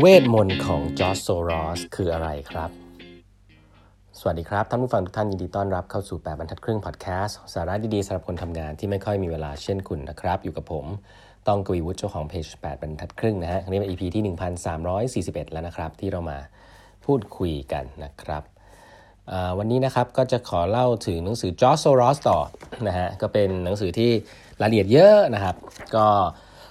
เวทมนต์ของจอร์จโซรอสคืออะไรครับ สวัสดีครับ ท่านผู้ฟังทุกท่านยินดีต้อนรับเข้าสู่ 8บรรทัดครึ่งพอดแคสต์สาระดีๆสำหรับคนทำงานที่ไม่ค่อยมีเวลาเช่นคุณนะครับ อยู่กับผม ต้องกวีวุฒิเจ้าของเพจ8บรรทัดครึ่งนะฮะนี่เป็น EP ที่ 1341 แล้วนะครับ ที่เรามาพูดคุยกันนะครับวันนี้นะครับก็จะขอเล่าถึงหนังสือจอร์จโซรอสต่อนะฮะก็เป็นหนังสือที่รายละเอียดเยอะนะครับ ก็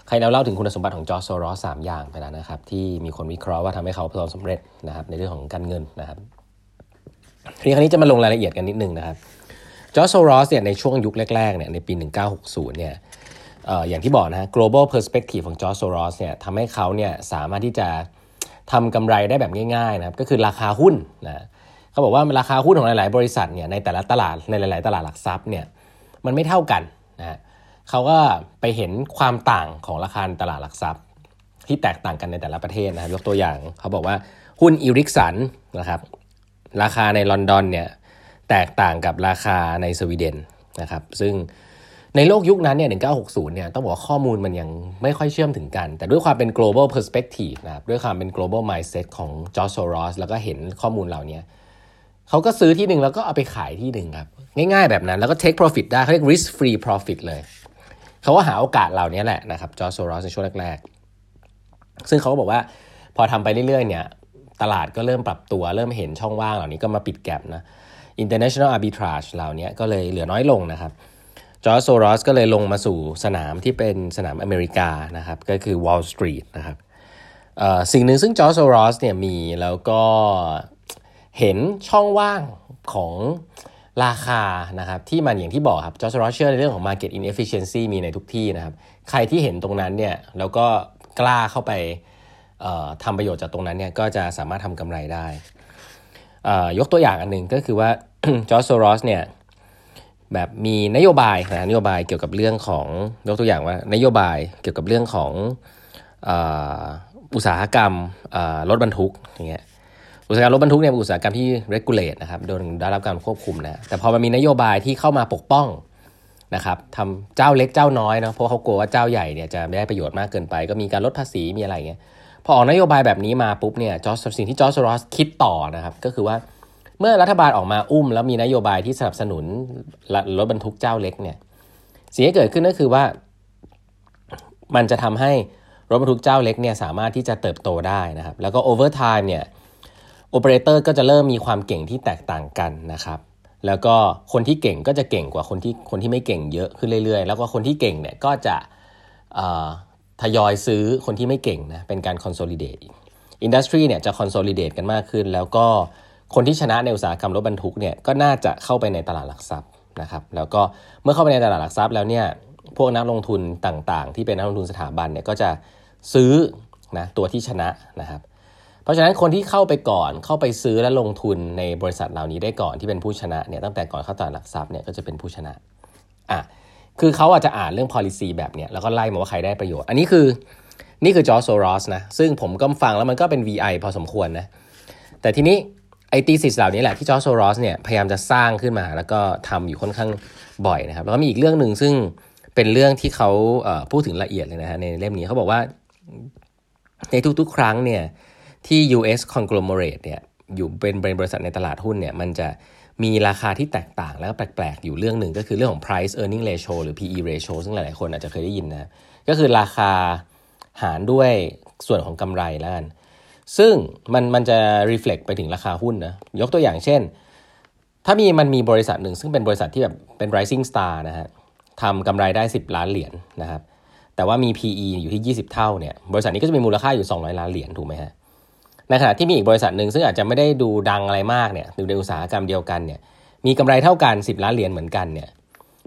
ใครเราเล่าถึงคุณสมบัติของจอร์จโซรอสสามอย่างไปแล้วนะครับ ที่มีคนวิเคราะห์ว่าทำให้เขาประสบสำเร็จนะครับ ในเรื่องของการเงินนะครับทีนี้ครั้งนี้จะมาลงรายละเอียดกันนิดนึงนะครับจอร์จโซรอสเนี่ยในช่วงยุคแรกๆเนี่ยในปี 1960 เนี่ยอย่างที่บอกนะ global perspective ของจอร์จโซรอสเนี่ยทำให้เขาเนี่ยสามารถที่จะทำกำไรได้แบบง่ายๆนะครับก็คือราคาหุ้นนะเขาบอกว่าราคาหุ้นของหลายๆ บริษัทเนี่ยในแต่ละตลาดในหลาย ๆ ตลาดหลักทรัพย์เนี่ยมันไม่เท่ากันนะ เขาก็ไปเห็นความต่างของราคาตลาดหลักทรัพย์ ที่แตกต่างกันในแต่ละประเทศนะครับยกตัวอย่างเขาบอกว่าหุ้นอิริกสันนะครับราคาในลอนดอนเนี่ยแตกต่างกับราคาในสวีเดนนะครับซึ่งในโลกยุคนั้นเนี่ย1960เนี่ยต้องบอกว่าข้อมูลมันยังไม่ค่อยเชื่อมถึงกัน แต่ด้วยความเป็น global perspective นะครับด้วยความเป็น global mindset ของจอร์จโซรอสแล้วก็เห็นข้อมูลเหล่านี้เขาก็ซื้อที่หนึ่งแล้วก็เอาไปขายที่หนึ่งครับ ง่ายๆแบบนั้นแล้วก็ take profit ได้เขาเรียก risk free profit เลย เขาก็หาโอกาสเหล่านี้แหละนะครับจอร์จโซรอสในช่วงแรกๆ ซึ่งเขาก็บอกว่าพอทำไปเรื่อยๆเนี่ยตลาดก็เริ่มปรับตัวเริ่มเห็นช่องว่างเหล่านี้ก็มาปิด gap นะ international arbitrage เหล่านี้ก็เลยเหลือน้อยลงนะครับจอร์จโซรอสก็เลยลงมาสู่สนามที่เป็นสนามอเมริกานะครับก็คือ Wall Street นะครับสิ่งหนึ่งซึ่งจอร์จโซรอสเนี่ยมีแล้วก็เห็นช่องว่างของ ราคานะครับที่มันอย่างที่บอกครับจอร์จโซรอสเชื่อในเรื่องของ market inefficiency มีในทุกที่นะครับ ใครที่เห็นตรงนั้นเนี่ยแล้วก็กล้าเข้าไปทำประโยชน์จากตรงนั้นเนี่ยก็จะสามารถทำกำไรได้ ยกตัวอย่างอันหนึ่งก็คือว่าจอร์จโซรอสเนี่ยแบบมีนโยบายนะนโยบายเกี่ยวกับเรื่องของยกตัวอย่างว่านโยบายเกี่ยวกับเรื่องของอุตสาหกรรมรถบรรทุกอย่างเงี้ย อุตสาหกรรมรถบรรทุกเนี่ยเป็นอุตสาหกรรมที่ regulate นะครับโดนได้รับการควบคุมนะแต่พอมันมีนโยบายที่เข้ามาปกป้องนะครับทำเจ้าเล็กเจ้าน้อยเนาะเพราะเขากลัวว่าเจ้าใหญ่เนี่ยจะไม่ได้ประโยชน์มากเกินไป ก็มีการลดภาษีมีอะไรเงี้ยพอออกนโยบายแบบนี้มาปุ๊บเนี่ยจอร์สิ่งที่จอสร์จโรสคิดต่อนะครับก็คือว่าเมื่อรัฐบาลออกมาอุ้ม แล้วมีนโยบายที่สนับสนุนรถบรรทุกเจ้าเล็กเนี่ยสิ่งที่เกิดขึ้นก็คือว่า มันจะทำให้รถบรรทุกเจ้าเล็กเนี่ยสามารถที่จะเติบโตได้นะครับแล้วก็ over time เนี่ย โอเปอเรเตอร์ก็จะเริ่มมีความเก่งที่แตกต่างกันนะครับแล้วก็คนที่เก่งก็จะเก่งกว่าคนที่คนที่ไม่เก่งเยอะขึ้นเรื่อยๆ แล้วก็คนที่เก่งเนี่ยก็จะทยอยซื้อคนที่ไม่เก่งนะเป็นการ consolidate industry เนี่ยจะ consolidate กันมากขึ้น แล้วก็คนที่ชนะในอุตสาหกรรมรถบรรทุกเนี่ยก็น่าจะเข้าไปในตลาดหลักทรัพย์นะครับแล้วก็เมื่อเข้าไปในตลาดหลักทรัพย์แล้วเนี่ยพวกนักลงทุนต่างๆ ที่เป็นนักลงทุนสถาบันเนี่ยก็จะซื้อนะตัวที่ชนะนะครับ เพราะฉะนั้นคนที่เข้าไปก่อนเข้าไปซื้อและลงทุนในบริษัทเหล่านี้ได้ก่อนที่เป็นผู้ชนะเนี่ยตั้งแต่ก่อนเข้าตลาดหลักทรัพย์เนี่ยก็จะเป็นผู้ชนะอะคือเขาอาจจะอ่านเรื่อง policy แบบเนี้ยแล้วก็ไล่มาว่าใครได้ประโยชน์ อันนี้คือนี่คือจอร์จโซรอสนะซึ่งผมก็ฟังแล้วมันก็เป็น VI พอสมควรนะแต่ทีนี้ไอตีสิสเหล่านี้แหละที่จอร์จโซรอสเนี่ยพยายามจะสร้างขึ้นมา แล้วก็ทำอยู่ค่อนข้างบ่อยนะครับแล้วก็มีอีกเรื่องหนึ่งซึ่งเป็นเรื่องที่เขาพูดถึงละเอียดเลยนะฮะในเล่มนี้เขาบอกว่าในทุกๆ ครั้งเนี่ย ที่ US conglomerate เนี่ยอยู่เป็นบริษัทในตลาดหุ้นเนี่ยมันจะมีราคาที่แตกต่างแล้วก็แปลก ๆ อยู่เรื่องหนึ่งก็คือเรื่องของ price earning ratio หรือ PE ratio ซึ่งหลาย ๆ คนอาจจะเคยได้ยินนะก็คือราคาหารด้วยส่วนของกำไรแล้วกัน ซึ่งมันมันจะ reflect ไปถึงราคาหุ้นนะยกตัวอย่างเช่น ถ้ามีมันมีบริษัทหนึ่งซึ่งเป็นบริษัทที่แบบเป็น rising star นะฮะทำกำไรได้ 10 ล้านเหรียญนนะครับแต่ว่ามี PE อยู่ที่ 20 เท่าเนี่ยบริษัทนี้ก็จะมีมูลค่าอยู่ 200 ล้านเหรียญถูกไหมฮะ ในขณะที่มีอีกบริษัทหนึ่งซึ่งอาจจะไม่ได้ดูดังอะไรมากเนี่ยอยู่ในอุตสาหกรรมเดียวกันเนี่ยมีกำไรเท่ากัน 10 ล้านเหรียญเหมือนกันเนี่ย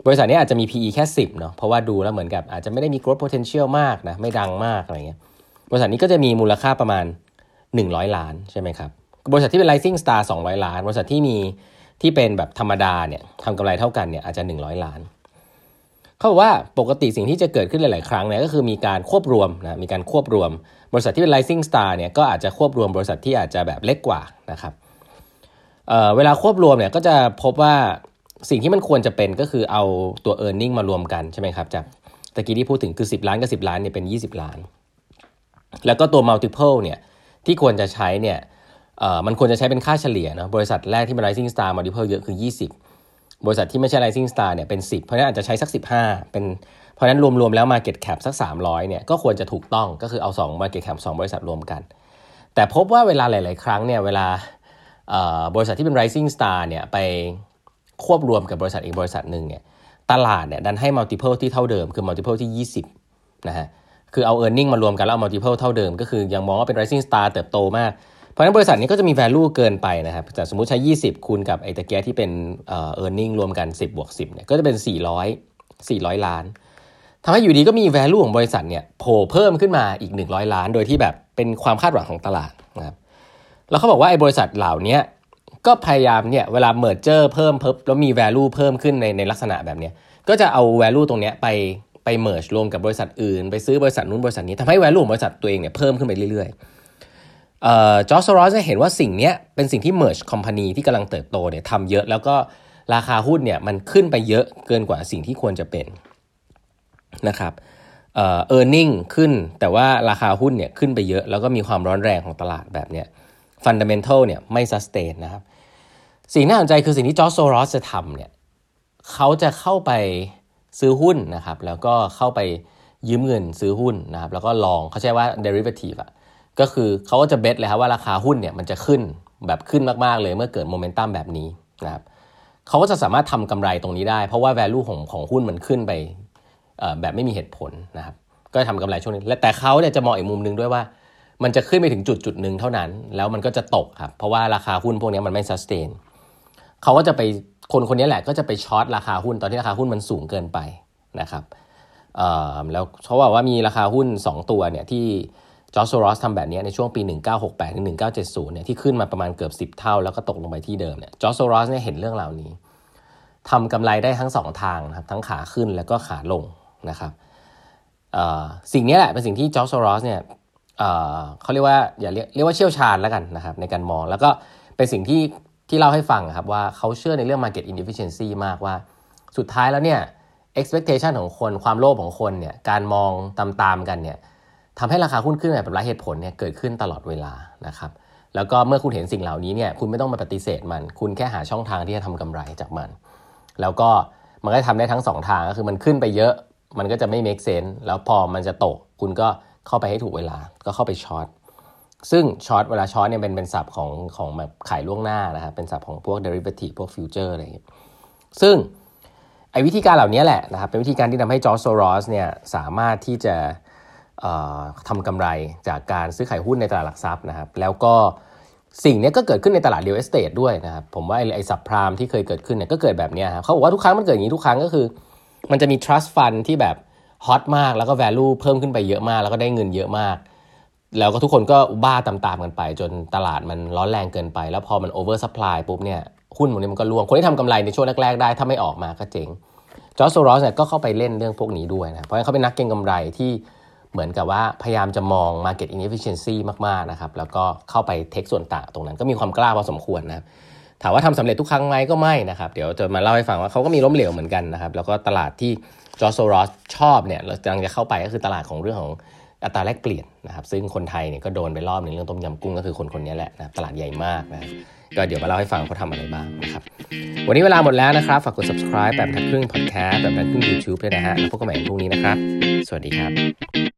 บริษัทนี้อาจจะมี PE แค่ 10เนาะเพราะว่าดูแล้วเหมือนกับอาจจะไม่ได้มี growth potential มากนะไม่ดังมากอะไรเงี้ยบริษัทนี้ก็จะมีมูลค่าประมาณ 100 ล้านใช่ไหมครับบริษัทที่เป็น rising star 200 ล้าน บริษัทที่มีที่เป็นแบบธรรมดาเนี่ยทำกำไรเท่ากันเนี่ยอาจจะ 100 ล้าน เขาบอกว่าปกติสิ่งที่จะเกิดขึ้นหลาย ๆ ครั้งเนี่ยก็คือมีการควบรวมนะมีการควบรวม บริษัทที่เป็น rising star เนี่ยก็อาจจะควบรวมบริษัทที่อาจจะแบบเล็กกว่านะครับเเวลาควบรวมเนี่ยก็จะพบว่าสิ่งที่มันควรจะเป็นก็คือเอาตัว e a r n i n g มารวมกันใช่ไหมครับจากตะกี้ที่พูดถึงคือ 10 ล้านกับ 10 ล้านเนี่ยเป็น 20 ล้าน แล้วก็ตัว multiple เนี่ยที่ควรจะใช้เนี่ยมันควรจะใช้เป็นค่าเฉลี่ยเนาะบริษัทแรกที่เป็น rising star multiple เยอะคือ 20 บริษัทที่ไม่ใช่ rising star เนี่ยเป็น 10 เพราะฉะนั้นอาจจะใช้สัก 15 เป็นเพราะฉะนั้นรวมๆแล้ว market cap สัก 300เนี่ยก็ควรจะถูกต้องก็คือเอา 2 market cap 2 บริษัทรวมกัน แต่พบว่าเวลาหลาย ๆ ครั้งเนี่ยเวลาบริษัทที่เป็น rising star เนี่ยไปควบรวมกับบริษัทอีกบริษัทหนึ่งเนี่ยตลาดเนี่ยดันให้ multiple ที่เท่าเดิมคือ multiple ที่ 20นะฮะคือเอา e a r n i n g มารวมกันแล้วเอา multiple เท่าเดิม ก็คือยังมองว่าเป็น rising star เติบโตมาก เพราะนั้นบริษัทนี้ก็จะมี value เกินไปนะครับแต่สมมุติใช้ 20 คูณกับไอ้ตะเกียที่เป็นเอ่อ earning รวมกัน 10บวก10เนี่ยก็จะเป็น 400 400 ล้านทำให้อยู่ดีก็มี value ของบริษัทเนี่ยโผล่เพิ่มขึ้นมาอีก 100 ล้าน โดยที่แบบเป็นความคาดหวังของตลาดนะครับแล้วเขาบอกว่าไอ้บริษัทเหล่านี้ก็พยายามเนี่ยเวลา merger เพิ่มเพิ่มแล้วมี value เพิ่มขึ้นในในลักษณะแบบนี้ก็จะเอา value ตรงเนี้ยไปไป merge รวมกับบริษัทอื่น ไปซื้อบริษัทนู้นบริษัทนี้ทำให้ value ของบริษัทตัวเองเนี่ยเพิ่มขึ้นไปเรื่อยๆ เอ่อจอร์จโรสเห็นว่าสิ่งนี้เป็นสิ่งที่ merge company ที่กำลังเติบโตเนี่ยทำเยอะแล้วก็ราคาหุ้นเนี่ยมันขึ้นไปเยอะเกินกว่าสิ่งที่ควรจะเป็นนะครับเออ earning ขึ้นแต่ว่าราคาหุ้นเนี่ยขึ้นไปเยอะแล้วก็มีความร้อนแรงของตลาดแบบเนี้ย fundamental เนี่ยไม่ s u s t a i นะครับสิ่งน่าสนใจคือสิ่งที่จอร์จโซรอสจะทำเนี่ยเขาจะเข้าไปซื้อหุ้นนะครับแล้วก็เข้าไปยืมเงินซื้อหุ้นนะครับแล้วก็ long เขาใช้ว่า derivative อะ ก็คือเขาก็จะ bet เลยครับว่าราคาหุ้นเนี่ยมันจะขึ้นแบบขึ้นมากๆเลยเมื่อเกิดโมเมนตัมแบบนี้นะครับเขาก็จะสามารถทำกำไรตรงนี้ได้ เพราะว่า value ของของหุ้นมันขึ้นไปแบบไม่มีเหตุผลนะครับก็ทำกำไรช่วงนี้และแต่เขาเนี่ยจะมองอีกมุมหนึ่งด้วยว่า มันจะขึ้นไปถึงจุดจุดหนึ่งเท่านั้น แล้วมันก็จะตกครับเพราะว่าราคาหุ้นพวกนี้มันไม่ sustain เขาก็จะไปคนคนนี้แหละก็จะไป short ราคาหุ้นตอนที่ราคาหุ้นมันสูงเกินไปนะครับแล้วเขาบอกว่ามีราคาหุ้น 2 ตัวเนี่ยที่ จอร์จโซรอสทำแบบนี้ในช่วงปี 1968ถึง1970เนี่ยที่ขึ้นมาประมาณเกือบ 10 เท่าแล้วก็ตกลงไปที่เดิมเนี่ยจอร์จโซรอสเนี่ยเห็นเรื่องราวนี้ทำกำไรได้ทั้ง 2 ทางนะครับทั้งขาขึ้นแล้วก็ขาลงนะครับสิ่งนี้แหละเป็นสิ่งที่จอร์จโซรอสเนี่ยเขาเรียกว่าอย่าเรียกเรียกว่าเชี่ยวชาญแล้วกันนะครับในการมองแล้วก็เป็นสิ่งที่ที่เล่าให้ฟังครับว่าเขาเชื่อในเรื่อง market inefficiency มากว่า สุดท้ายแล้วเนี่ย expectation ของคนความโลภของคนเนี่ยการมองตามๆกันเนี่ย ทำให้ราคาหุ้นขึ้นแบบไร้เหตุผลเนี่ยเกิดขึ้นตลอดเวลานะครับแล้วก็เมื่อคุณเห็นสิ่งเหล่านี้เนี่ยคุณไม่ต้องมาปฏิเสธมัน คุณแค่หาช่องทางที่จะทำกำไรจากมัน แล้วก็มันก็ทำได้ทั้ง 2 ทางก็คือมันขึ้นไปเยอะ มันก็จะไม่ make sense แล้วพอมันจะตก คุณก็เข้าไปให้ถูกเวลาก็เข้าไป short ซึ่ง short เวลา short เนี่ยเป็นเป็นศัพท์ของของแบบขายล่วงหน้านะครับเป็นศัพท์ของพวก derivative พวก future อะไรอย่างเงี้ยซึ่งไอ้วิธีการเหล่านี้แหละนะครับเป็นวิธีการที่ทำให้จอร์จโซรอสเนี่ยสามารถที่จะ ทำกำไรจากการซื้อขายหุ้นในตลาดหลักทรัพย์นะครับ แล้วก็สิ่งนี้ก็เกิดขึ้นในตลาด real estate ด้วยนะครับ ผมว่าไอ้ subprime ที่เคยเกิดขึ้นเนี่ยก็เกิดแบบนี้ครับเขาบอกว่าทุกครั้งมันเกิดอย่างนี้ทุกครั้งก็คือ มันจะมี trust fund ที่แบบ hot มากแล้วก็ value เพิ่มขึ้นไปเยอะมาก แล้วก็ได้เงินเยอะมาก แล้วก็ทุกคนก็บ้าตามๆกันไป จนตลาดมันร้อนแรงเกินไป แล้วพอมัน over supply ปุ๊บเนี่ยหุ้นพวกนี้มันก็ร่วงคนที่ทำกำไรในช่วงแรกๆได้ถ้าไม่ออกมาก็เจ๊งจอร์จโซรอสเนี่ยก็เข้าไปเล่นเรื่องพวกนี้ด้วยนะเพราะงั้นเขาเป็นนักเก็งกำไรที่ เหมือนกับว่าพยายามจะมอง market inefficiency มากๆนะครับแล้วก็เข้าไปเทคส่วนต่างตรงนั้นก็มีความกล้าพอสมควรนะครับถามว่าทำสำเร็จทุกครั้งไหมก็ไม่นะครับเดี๋ยวจะมาเล่าให้ฟังว่าเขาก็มีล้มเหลวเหมือนกันนะครับแล้วก็ตลาดที่จอร์จโซรอสชอบเนี่ยเรากำลังจะเข้าไปก็คือตลาดของเรื่องของอัตราแลกเปลี่ยนนะครับซึ่งคนไทยเนี่ยก็โดนไปรอบหนึ่งเรื่องต้มยำกุ้งก็คือคนคนนี้แหละนะตลาดใหญ่มากนะก็เดี๋ยวมาเล่าให้ฟังเขาทำอะไรบ้างนะครับวันนี้เวลาหมดแล้วนะครับ ฝากกด subscribe แบบทัดครึ่ง podcast แบบทัดครึ่ง YouTube ด้วยนะฮะแล้วพบกันใหม่พรุ่งนี้นะครับ สวัสดีครับ